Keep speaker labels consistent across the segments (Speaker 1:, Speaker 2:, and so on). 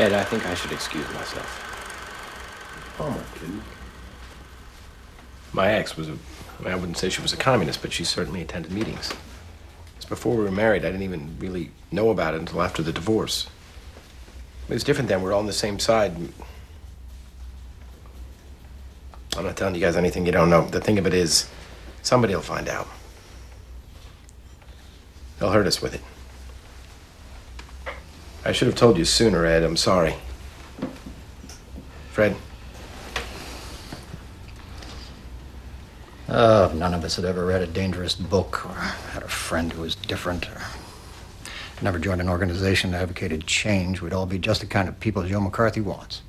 Speaker 1: Ed, I think I should excuse myself.
Speaker 2: Oh, my goodness.
Speaker 1: My ex was a, I, mean, I wouldn't say she was a communist, but she certainly attended meetings. It's before we were married. I didn't even really know about it until after the divorce. It was different then. We're all on the same side. I'm not telling you guys anything you don't know. The thing of it is, somebody will find out. They'll hurt us with it. I should have told you sooner, Ed. I'm sorry. Fred?
Speaker 3: If none of us had ever read a dangerous book or had a friend who was different or never joined an organization that advocated change, we'd all be just the kind of people Joe McCarthy wants.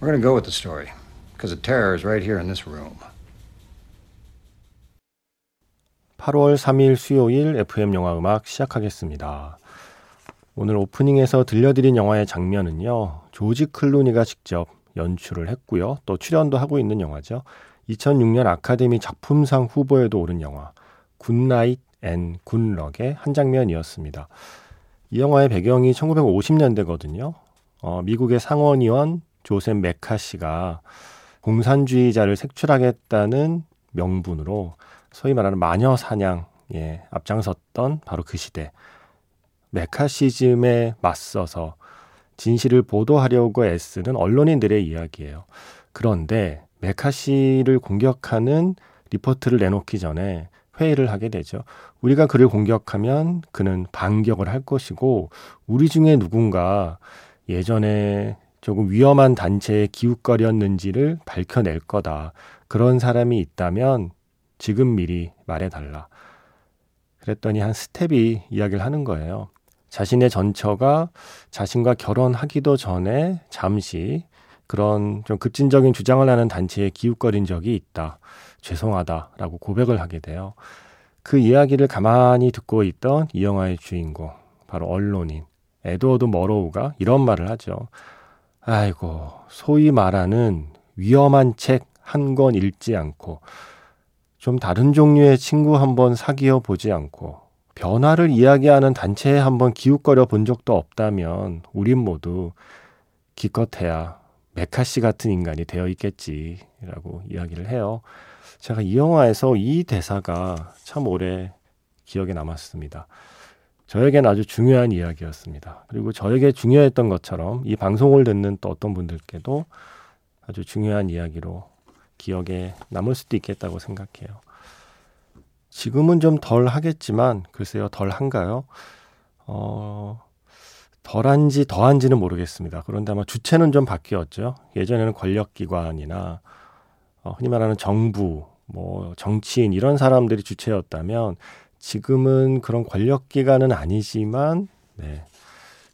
Speaker 3: We're going to go with the story because the terror is right here in this room.
Speaker 4: 8월 3일 수요일 FM 영화 음악 시작하겠습니다. 오늘 오프닝에서 들려드린 영화의 장면은요. 조지 클루니가 직접 연출을 했고요. 또 출연도 하고 있는 영화죠. 2006년 아카데미 작품상 후보에도 오른 영화 굿나잇 앤 굿럭의 한 장면이었습니다. 이 영화의 배경이 1950년대거든요. 어, 미국의 상원의원 조셉 매카시가 공산주의자를 색출하겠다는 명분으로 소위 말하는 마녀 사냥에 앞장섰던 바로 그 시대. 메카시즘에 맞서서 진실을 보도하려고 애쓰는 언론인들의 이야기예요. 그런데 메카시를 공격하는 리포트를 내놓기 전에 회의를 하게 되죠. 우리가 그를 공격하면 그는 반격을 할 것이고 우리 중에 누군가 예전에 조금 위험한 단체에 기웃거렸는지를 밝혀낼 거다. 그런 사람이 있다면 지금 미리 말해달라. 그랬더니 한 스텝이 이야기를 하는 거예요. 자신의 전처가 자신과 결혼하기도 전에 잠시 그런 좀 급진적인 주장을 하는 단체에 기웃거린 적이 있다. 죄송하다라고 고백을 하게 돼요. 그 이야기를 가만히 듣고 있던 이 영화의 주인공, 바로 언론인 에드워드 머로우가 이런 말을 하죠. 아이고, 소위 말하는 위험한 책 한 권 읽지 않고 좀 다른 종류의 친구 한번 사귀어 보지 않고 변화를 이야기하는 단체에 한번 기웃거려 본 적도 없다면 우린 모두 기껏해야 메카시 같은 인간이 되어 있겠지라고 이야기를 해요. 제가 이 영화에서 이 대사가 참 오래 기억에 남았습니다. 저에겐 아주 중요한 이야기였습니다. 그리고 저에게 중요했던 것처럼 이 방송을 듣는 또 어떤 분들께도 아주 중요한 이야기로 기억에 남을 수도 있겠다고 생각해요. 지금은 좀 덜 하겠지만, 글쎄요, 덜 한가요? 어, 덜한지 더한지는 모르겠습니다. 그런데 아마 주체는 좀 바뀌었죠. 예전에는 권력기관이나, 어, 흔히 말하는 정부, 뭐, 정치인, 이런 사람들이 주체였다면, 지금은 그런 권력기관은 아니지만, 네.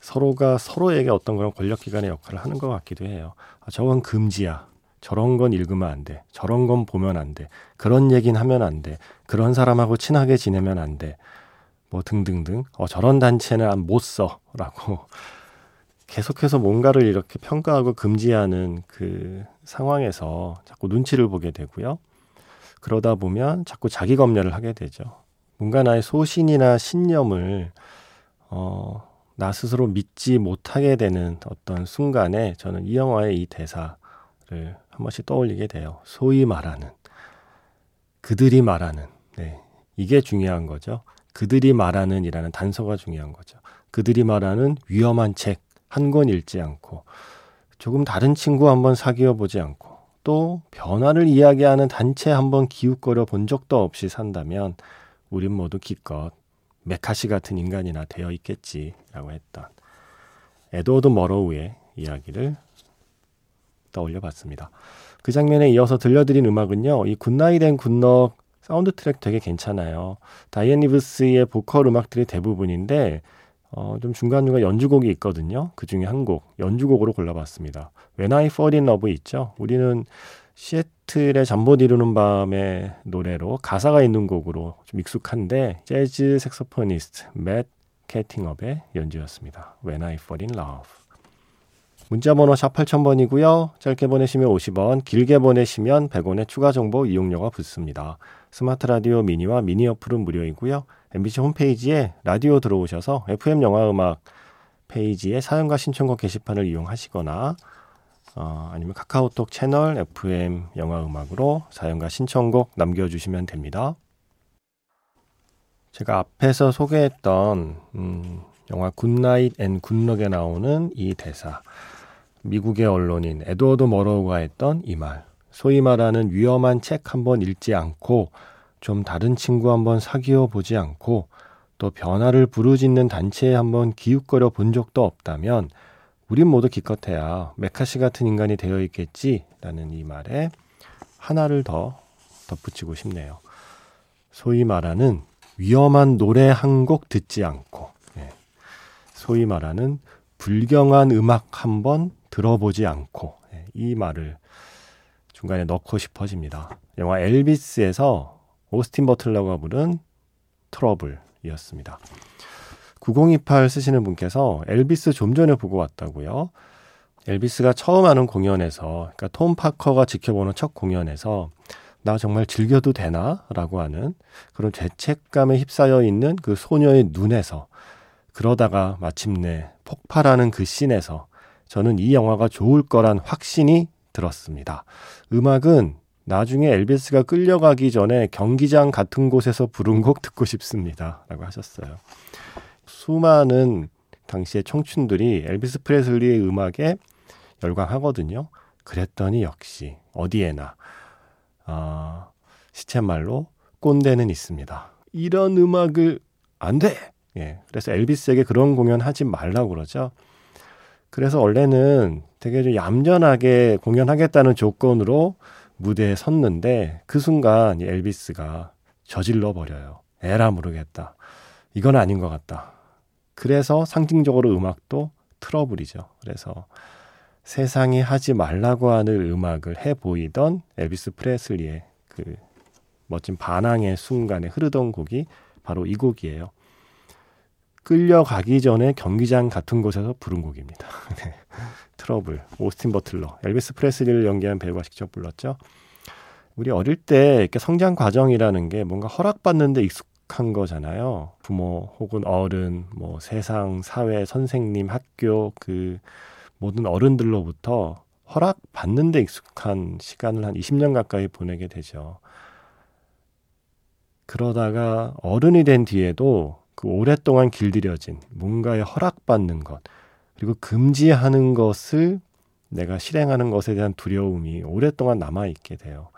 Speaker 4: 서로가 서로에게 어떤 그런 권력기관의 역할을 하는 것 같기도 해요. 아, 저건 금지야. 저런 건 읽으면 안 돼. 저런 건 보면 안 돼. 그런 얘기는 하면 안 돼. 그런 사람하고 친하게 지내면 안 돼. 뭐 등등등. 어, 저런 단체는 못 써. 라고 계속해서 뭔가를 이렇게 평가하고 금지하는 그 상황에서 자꾸 눈치를 보게 되고요. 그러다 보면 자꾸 자기 검열을 하게 되죠. 뭔가 나의 소신이나 신념을 어, 나 스스로 믿지 못하게 되는 어떤 순간에 저는 이 영화의 이 대사를 한 번씩 떠올리게 돼요. 소위 말하는 그들이 말하는 네. 이게 중요한 거죠. 그들이 말하는 이라는 단서가 중요한 거죠. 그들이 말하는 위험한 책 한 권 읽지 않고 조금 다른 친구 한번 사귀어 보지 않고 또 변화를 이야기하는 단체 한번 기웃거려 본 적도 없이 산다면 우린 모두 기껏 매카시 같은 인간이나 되어 있겠지라고 했던 에드워드 머로우의 이야기를 떠올려 봤습니다. 그 장면에 이어서 들려드린 음악은요. 이 굿나잇 앤 굿럭 사운드 트랙 되게 괜찮아요. 다이앤 리브스의 보컬 음악들이 대부분인데 어, 좀 중간중간 연주곡이 있거든요. 그 중에 한 곡, 연주곡으로 골라봤습니다. When I Fall in Love 있죠. 우리는 시애틀의 잠 못 이루는 밤의 노래로 가사가 있는 곡으로 좀 익숙한데 재즈 색소포니스트 맷 캐팅업의 연주였습니다. When I Fall in Love. 문자번호 샵 8000번이고요. 짧게 보내시면 50원, 길게 보내시면 100원의 추가 정보 이용료가 붙습니다. 스마트 라디오 미니와 미니 어플은 무료이고요. MBC 홈페이지에 라디오 들어오셔서 FM 영화 음악 페이지에 사연과 신청곡 게시판을 이용하시거나 어, 아니면 카카오톡 채널 FM 영화 음악으로 사연과 신청곡 남겨주시면 됩니다. 제가 앞에서 소개했던 음, 영화 굿나잇 앤 굿럭에 나오는 이 대사 미국의 언론인 에드워드 머로우가 했던 이 말 소위 말하는 위험한 책 한번 읽지 않고 좀 다른 친구 한번 사귀어 보지 않고 또 변화를 부르짖는 단체에 한번 기웃거려 본 적도 없다면 우린 모두 기껏해야 메카시 같은 인간이 되어 있겠지라는 이 말에 하나를 더 덧붙이고 싶네요. 소위 말하는 위험한 노래 한 곡 듣지 않고 예. 소위 말하는 불경한 음악 한번 들어보지 않고 예. 이 말을 중간에 넣고 싶어집니다. 영화 엘비스에서 오스틴 버틀러가 부른 트러블이었습니다. 9028 쓰시는 분께서 엘비스 좀 전에 보고 왔다고요. 엘비스가 처음 하는 공연에서, 그러니까 톰 파커가 지켜보는 첫 공연에서 나 정말 즐겨도 되나? 라고 하는 그런 죄책감에 휩싸여 있는 그 소녀의 눈에서 그러다가 마침내 폭발하는 그 씬에서 저는 이 영화가 좋을 거란 확신이 들었습니다. 음악은 나중에 엘비스가 끌려가기 전에 경기장 같은 곳에서 부른 곡 듣고 싶습니다. 라고 하셨어요. 수많은 당시의 청춘들이 엘비스 프레슬리의 음악에 열광하거든요. 그랬더니 역시 어디에나 어, 시쳇말로 꼰대는 있습니다. 이런 음악을 안 돼. 예. 그래서 엘비스에게 그런 공연 하지 말라고 그러죠. 그래서 원래는 되게 좀 얌전하게 공연하겠다는 조건으로 무대에 섰는데 그 순간 엘비스가 저질러 버려요. 에라 모르겠다. 이건 아닌 것 같다. 그래서 상징적으로 음악도 틀어버리죠. 그래서 세상이 하지 말라고 하는 음악을 해 보이던 엘비스 프레슬리의 그 멋진 반항의 순간에 흐르던 곡이 바로 이 곡이에요. 끌려가기 전에 경기장 같은 곳에서 부른 곡입니다. 네. 트러블, 오스틴 버틀러, 엘비스 프레슬리를 연기한 배우가 직접 불렀죠. 우리 어릴 때 이렇게 성장 과정이라는 게 뭔가 허락받는 데 익숙한 거잖아요. 부모 혹은 어른, 뭐 세상, 사회, 선생님, 학교 그 모든 어른들로부터 허락 받는 데 익숙한 시간을 한 20년 가까이 보내게 되죠. 그러다가 어른이 된 뒤에도 그 오랫동안 길들여진 뭔가에 허락받는 것, 그리고 금지하는 것을 내가 실행하는 것에 대한 두려움이 오랫동안 남아있게 돼요.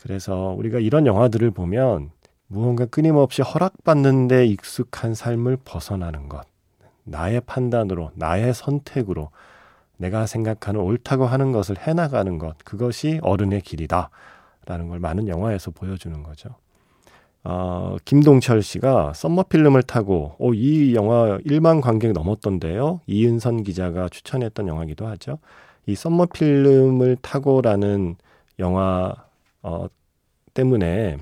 Speaker 4: 그래서 우리가 이런 영화들을 보면 무언가 끊임없이 허락받는 데 익숙한 삶을 벗어나는 것. 나의 판단으로, 나의 선택으로 내가 생각하는 옳다고 하는 것을 해나가는 것, 그것이 어른의 길이다. 라는 걸 많은 영화에서 보여주는 거죠. 어, 김동철 씨가 썸머 필름을 타고, 오, 이 영화 1만 관객 넘었던데요. 이은선 기자가 추천했던 영화기도 하죠. 이 썸머 필름을 타고라는 영화, 어, 때문에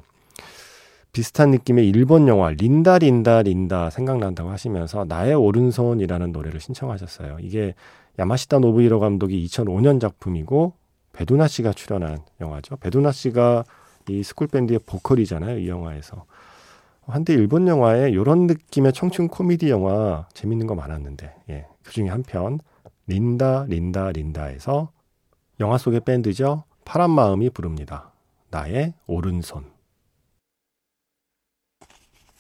Speaker 4: 비슷한 느낌의 일본 영화 린다 린다 린다 생각난다고 하시면서 나의 오른손이라는 노래를 신청하셨어요. 이게 야마시타 노부히로 감독이 2005년 작품이고 배두나 씨가 출연한 영화죠. 배두나 씨가 이 스쿨 밴드의 보컬이잖아요. 이 영화에서. 한때 일본 영화에 이런 느낌의 청춘 코미디 영화 재밌는 거 많았는데 예. 그중에 한 편 린다 린다 린다에서 영화 속의 밴드죠. 파란 마음이 부릅니다. 나의 오른손.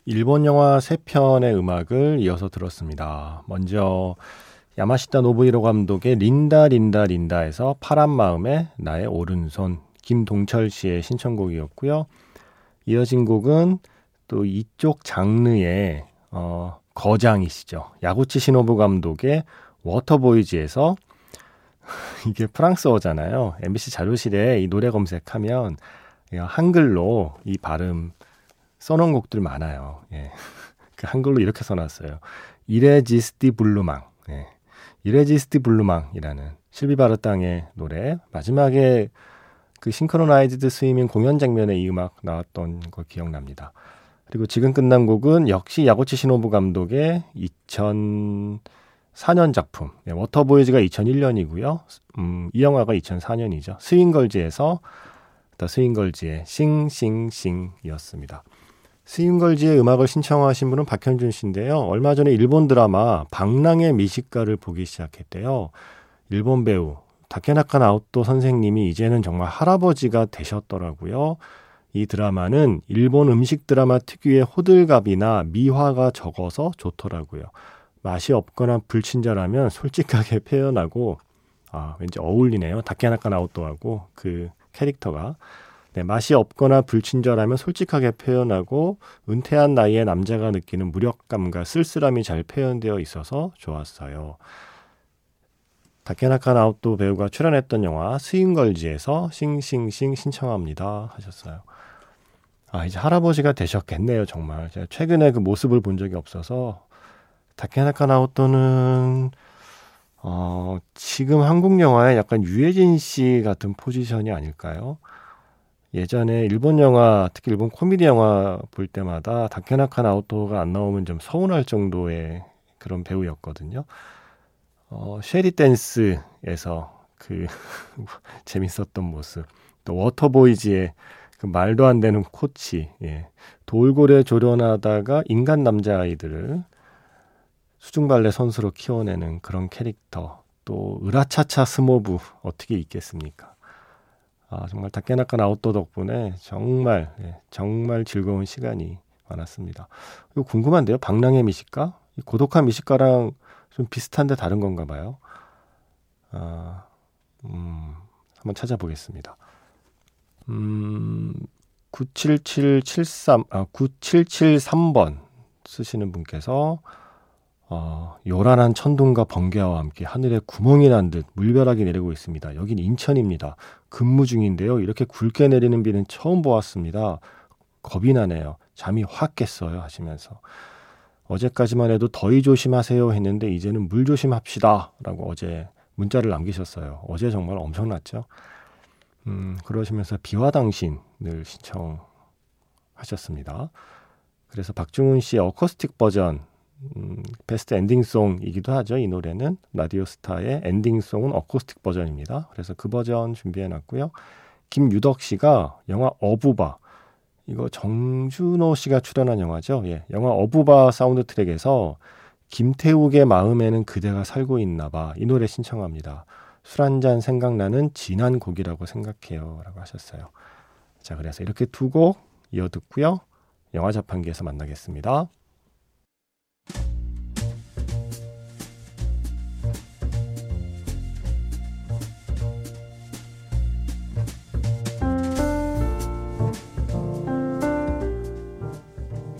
Speaker 4: 일본 영화 세 편의 음악을 이어서 들었습니다. 먼저 야마시타 노부히로 감독의 린다 린다 린다에서 파란 마음의 나의 오른손 김동철 씨의 신청곡이었고요. 이어진 곡은 또 이쪽 장르의 어, 거장이시죠. 야구치 시노부 감독의 워터보이즈에서 이게 프랑스어잖아요. MBC 자료실에 이 노래 검색하면 한글로 이 발음 써놓은 곡들 많아요. 예. 그 한글로 이렇게 써놨어요. Irrésistiblement. 예. Irrésistiblement이라는 실비 바르탕의 노래. 마지막에 그 싱크로나이즈드 스위밍 공연 장면에 이 음악 나왔던 거 기억납니다. 그리고 지금 끝난 곡은 역시 야구치 시노부 감독의 2004년 작품. 예, 워터보이즈가 2001년이고요. 음, 이 영화가 2004년이죠. 스윙걸즈에서 더 스윙걸즈의 Sing Sing Sing이었습니다. 스윙걸즈의 음악을 신청하신 분은 박현준 씨인데요. 얼마 전에 일본 드라마 방랑의 미식가를 보기 시작했대요. 일본 배우 다케나카 나오토 선생님이 이제는 정말 할아버지가 되셨더라고요. 이 드라마는 일본 음식 드라마 특유의 호들갑이나 미화가 적어서 좋더라고요. 맛이 없거나 불친절하면 솔직하게 표현하고 아, 왠지 어울리네요. 다케나카 나오토하고 그 캐릭터가 네, 맛이 없거나 불친절하면 솔직하게 표현하고 은퇴한 나이의 남자가 느끼는 무력감과 쓸쓸함이 잘 표현되어 있어서 좋았어요. 다케나카 나오토 배우가 출연했던 영화 스윙걸즈에서 싱싱싱 신청합니다 하셨어요. 아 이제 할아버지가 되셨겠네요 정말. 제가 최근에 그 모습을 본 적이 없어서 다케나카 나오토는 어, 지금 한국 영화에 약간 유해진 씨 같은 포지션이 아닐까요? 예전에 일본 영화, 특히 일본 코미디 영화 볼 때마다 다케나카 나오토가 안 나오면 좀 서운할 정도의 그런 배우였거든요. 어, Shall We Dance에서 그 재밌었던 모습, 또 워터보이즈의 그 말도 안 되는 코치, 예. 돌고래 조련하다가 인간 남자 아이들을 수중발레 선수로 키워내는 그런 캐릭터, 또 으라차차 스모부 어떻게 잊겠습니까? 아, 정말 다케나카 나오토 덕분에 정말 예, 정말 즐거운 시간이 많았습니다. 이거 궁금한데요. 방랑의 미식가? 고독한 미식가랑 좀 비슷한데 다른 건가 봐요. 아, 음, 한번 찾아보겠습니다. 음, 97773, 아, 9773번 쓰시는 분께서 어, 요란한 천둥과 번개와 함께 하늘에 구멍이 난 듯 물벼락이 내리고 있습니다. 여긴 인천입니다. 근무 중인데요. 이렇게 굵게 내리는 비는 처음 보았습니다. 겁이 나네요. 잠이 확 깼어요. 하시면서. 어제까지만 해도 더위 조심하세요 했는데 이제는 물 조심합시다. 라고 어제 문자를 남기셨어요. 어제 정말 엄청났죠. 음, 그러시면서 비와 당신을 신청하셨습니다. 그래서 박중훈 씨의 어쿠스틱 버전 음, 베스트 엔딩송이기도 하죠. 이 노래는 라디오 스타의 엔딩송은 어쿠스틱 버전입니다. 그래서 그 버전 준비해 놨고요. 김유덕 씨가 영화 어부바 이거 정준호 씨가 출연한 영화죠. 예. 영화 어부바 사운드 트랙에서 김태욱의 마음에는 그대가 살고 있나 봐. 이 노래 신청합니다. 술 한 잔 생각나는 진한 곡이라고 생각해요. 라고 하셨어요. 자, 그래서 이렇게 두 곡 이어 듣고요. 영화 자판기에서 만나겠습니다.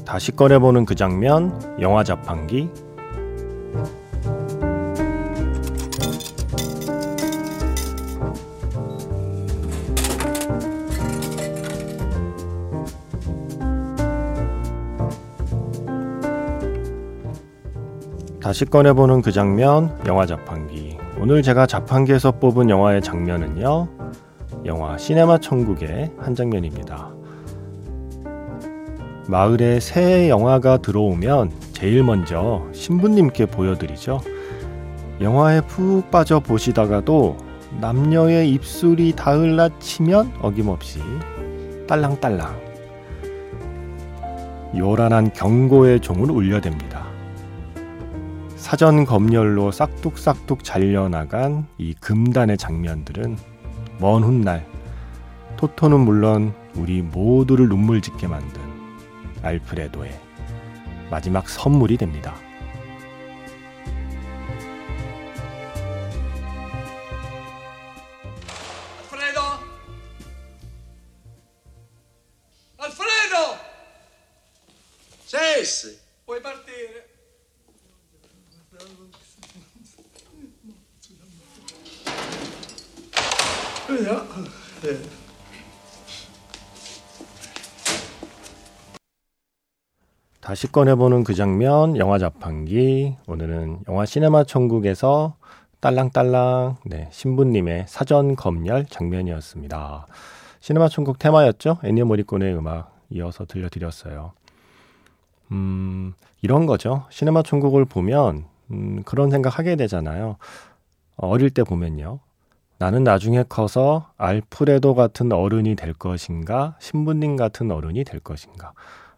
Speaker 4: 다시 꺼내보는 그 장면, 영화 자판기. 다시 꺼내보는 그 장면, 영화 자판기. 오늘 제가 자판기에서 뽑은 영화의 장면은요, 영화 시네마 천국의 한 장면입니다. 마을에 새 영화가 들어오면 제일 먼저 신부님께 보여드리죠. 영화에 푹 빠져 보시다가도 남녀의 입술이 닿을라 치면 어김없이 딸랑딸랑 요란한 경고의 종을 울려댑니다. 사전 검열로 싹둑싹둑 잘려나간 이 금단의 장면들은 먼 훗날 토토는 물론 우리 모두를 눈물 짓게 만든 알프레도의 마지막 선물이 됩니다. 다시 꺼내보는 그 장면, 영화 자판기. 오늘은 영화 시네마 천국에서 딸랑딸랑, 네, 신부님의 사전 검열 장면이었습니다. 시네마 천국 테마였죠? 애니어 모리콘의 음악 이어서 들려드렸어요. 음, 이런 거죠. 시네마 천국을 보면, 음, 그런 생각 하게 되잖아요. 어릴 때 보면요. 나는 나중에 커서 알프레도 같은 어른이 될 것인가, 신부님 같은 어른이 될 것인가.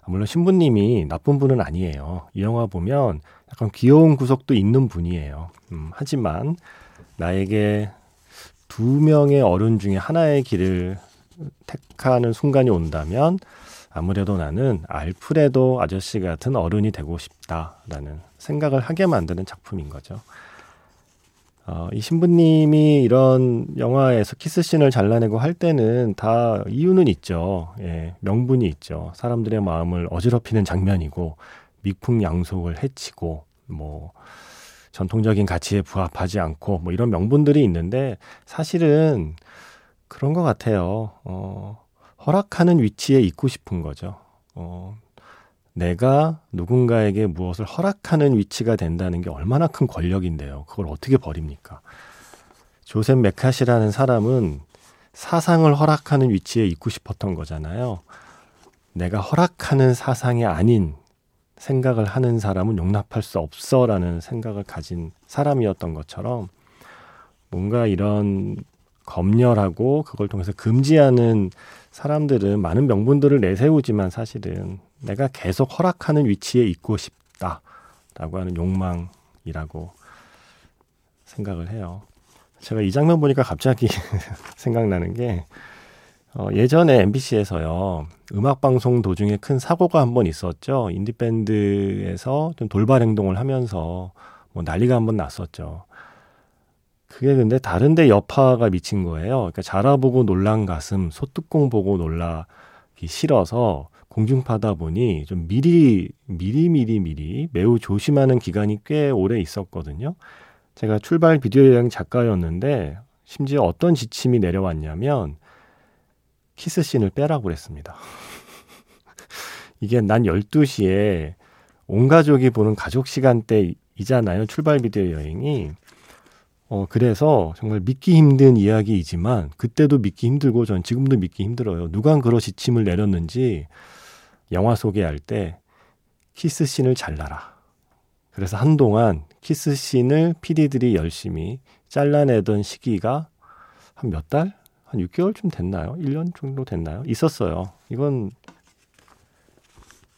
Speaker 4: 물론 신부님이 나쁜 분은 아니에요. 이 영화 보면 약간 귀여운 구석도 있는 분이에요. 음, 하지만 나에게 두 명의 어른 중에 하나의 길을 택하는 순간이 온다면 아무래도 나는 알프레도 아저씨 같은 어른이 되고 싶다라는 생각을 하게 만드는 작품인 거죠. 어, 이 신부님이 이런 영화에서 키스씬을 잘라내고 할 때는 다 이유는 있죠. 예, 명분이 있죠. 사람들의 마음을 어지럽히는 장면이고 미풍양속을 해치고 뭐 전통적인 가치에 부합하지 않고 뭐 이런 명분들이 있는데 사실은 그런 것 같아요. 어, 허락하는 위치에 있고 싶은 거죠. 어, 내가 누군가에게 무엇을 허락하는 위치가 된다는 게 얼마나 큰 권력인데요. 그걸 어떻게 버립니까? 조셉 메카시라는 사람은 사상을 허락하는 위치에 있고 싶었던 거잖아요. 내가 허락하는 사상이 아닌 생각을 하는 사람은 용납할 수 없어라는 생각을 가진 사람이었던 것처럼 뭔가 이런 검열하고 그걸 통해서 금지하는 사람들은 많은 명분들을 내세우지만 사실은 내가 계속 허락하는 위치에 있고 싶다라고 하는 욕망이라고 생각을 해요. 제가 이 장면 보니까 갑자기 생각나는 게 어, 예전에 MBC에서요 음악 방송 도중에 큰 사고가 한 번 있었죠. 인디 밴드에서 좀 돌발 행동을 하면서 뭐 난리가 한 번 났었죠. 그게 근데 다른데 여파가 미친 거예요. 그러니까 자라보고 놀란 가슴, 소뚜껑 보고 놀라기 싫어서 공중파다 보니 좀 미리 미리 미리 미리 매우 조심하는 기간이 꽤 오래 있었거든요. 제가 출발 비디오 여행 작가였는데 심지어 어떤 지침이 내려왔냐면 키스 씬을 빼라고 그랬습니다. 이게 난 12시에 온 가족이 보는 가족 시간대이잖아요. 출발 비디오 여행이. 어, 그래서 정말 믿기 힘든 이야기이지만 그때도 믿기 힘들고 전 지금도 믿기 힘들어요. 누가 그런 지침을 내렸는지 영화 소개할 때 키스 씬을 잘라라. 그래서 한동안 키스 씬을 PD들이 열심히 잘라내던 시기가 한 몇 달? 한 6개월쯤 됐나요? 1년 정도 됐나요? 있었어요. 이건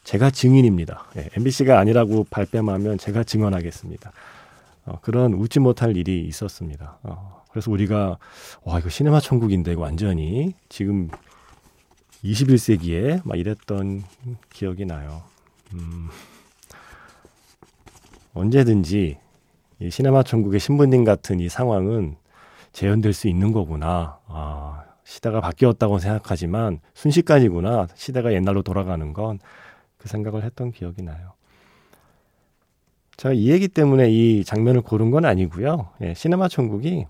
Speaker 4: 제가 증인입니다. 네, MBC가 아니라고 발뺌하면 제가 증언하겠습니다. 어, 그런 웃지 못할 일이 있었습니다. 어, 그래서 우리가 와 이거 시네마 천국인데 이거 완전히 지금 21세기에 막 이랬던 기억이 나요. 음, 언제든지 이 시네마 천국의 신부님 같은 이 상황은 재현될 수 있는 거구나. 아, 시대가 바뀌었다고 생각하지만 순식간이구나. 시대가 옛날로 돌아가는 건 그 생각을 했던 기억이 나요. 제가 이 얘기 때문에 이 장면을 고른 건 아니고요. 예, 시네마 천국이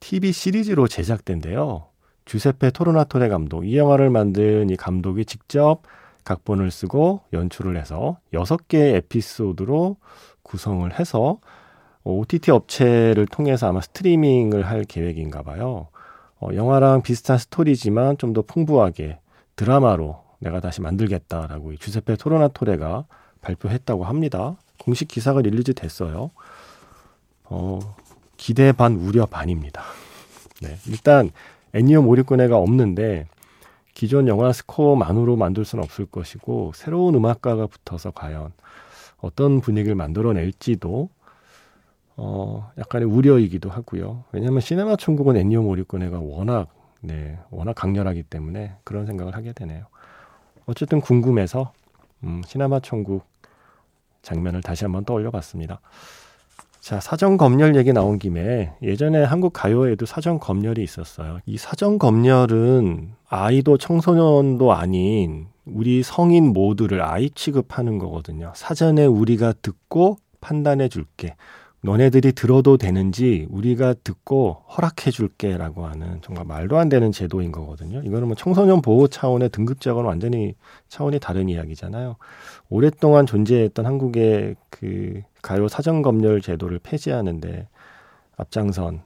Speaker 4: TV 시리즈로 제작된데요. 주세페 토르나토레 감독, 이 영화를 만든 이 감독이 직접 각본을 쓰고 연출을 해서 여섯 개의 에피소드로 구성을 해서 OTT 업체를 통해서 아마 스트리밍을 할 계획인가 봐요. 어, 영화랑 비슷한 스토리지만 좀 더 풍부하게 드라마로 내가 다시 만들겠다라고 주세페 토르나토레가 발표했다고 합니다. 공식 기사가 release 됐어요. 어, 기대 반 우려 반입니다. 네, 일단 엔니오 모리꼬네가 없는데 기존 영화 스코어만으로 만들 수는 없을 것이고 새로운 음악가가 붙어서 과연 어떤 분위기를 만들어낼지도 어, 약간의 우려이기도 하고요. 왜냐하면 시네마 천국은 엔니오 모리꼬네가 워낙 네, 워낙 강렬하기 때문에 그런 생각을 하게 되네요. 어쨌든 궁금해서 음, 시네마 천국 장면을 다시 한번 떠올려 봤습니다. 자, 사전 검열 얘기 나온 김에 예전에 한국 가요에도 사전 검열이 있었어요. 이 사전 검열은 아이도 청소년도 아닌 우리 성인 모두를 아이 취급하는 거거든요. 사전에 우리가 듣고 판단해 줄게. 너네들이 들어도 되는지 우리가 듣고 허락해 줄게라고 하는 정말 말도 안 되는 제도인 거거든요. 이거는 뭐 청소년 보호 차원의 등급제하고는 완전히 차원이 다른 이야기잖아요. 오랫동안 존재했던 한국의 그 가요 사전 검열 제도를 폐지하는데 앞장선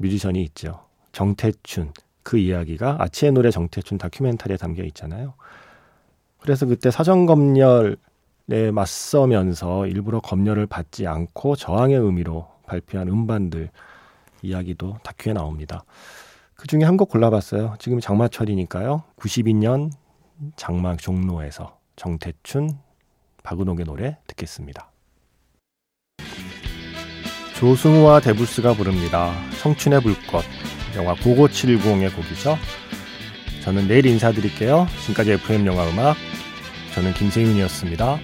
Speaker 4: 뮤지션이 있죠. 정태춘. 그 이야기가 아치의 노래 정태춘 다큐멘터리에 담겨 있잖아요. 그래서 그때 사전 검열 에 맞서면서 일부러 검열을 받지 않고 저항의 의미로 발표한 음반들 이야기도 다큐에 나옵니다. 그 중에 한 곡 골라봤어요. 지금 장마철이니까요. 92년 장막 종로에서 정태춘, 박은옥의 노래 듣겠습니다. 조승우와 데부스가 부릅니다. 청춘의 불꽃. 영화 9970의 곡이죠. 저는 내일 인사드릴게요. 지금까지 FM 영화 음악. 저는 김세윤이었습니다.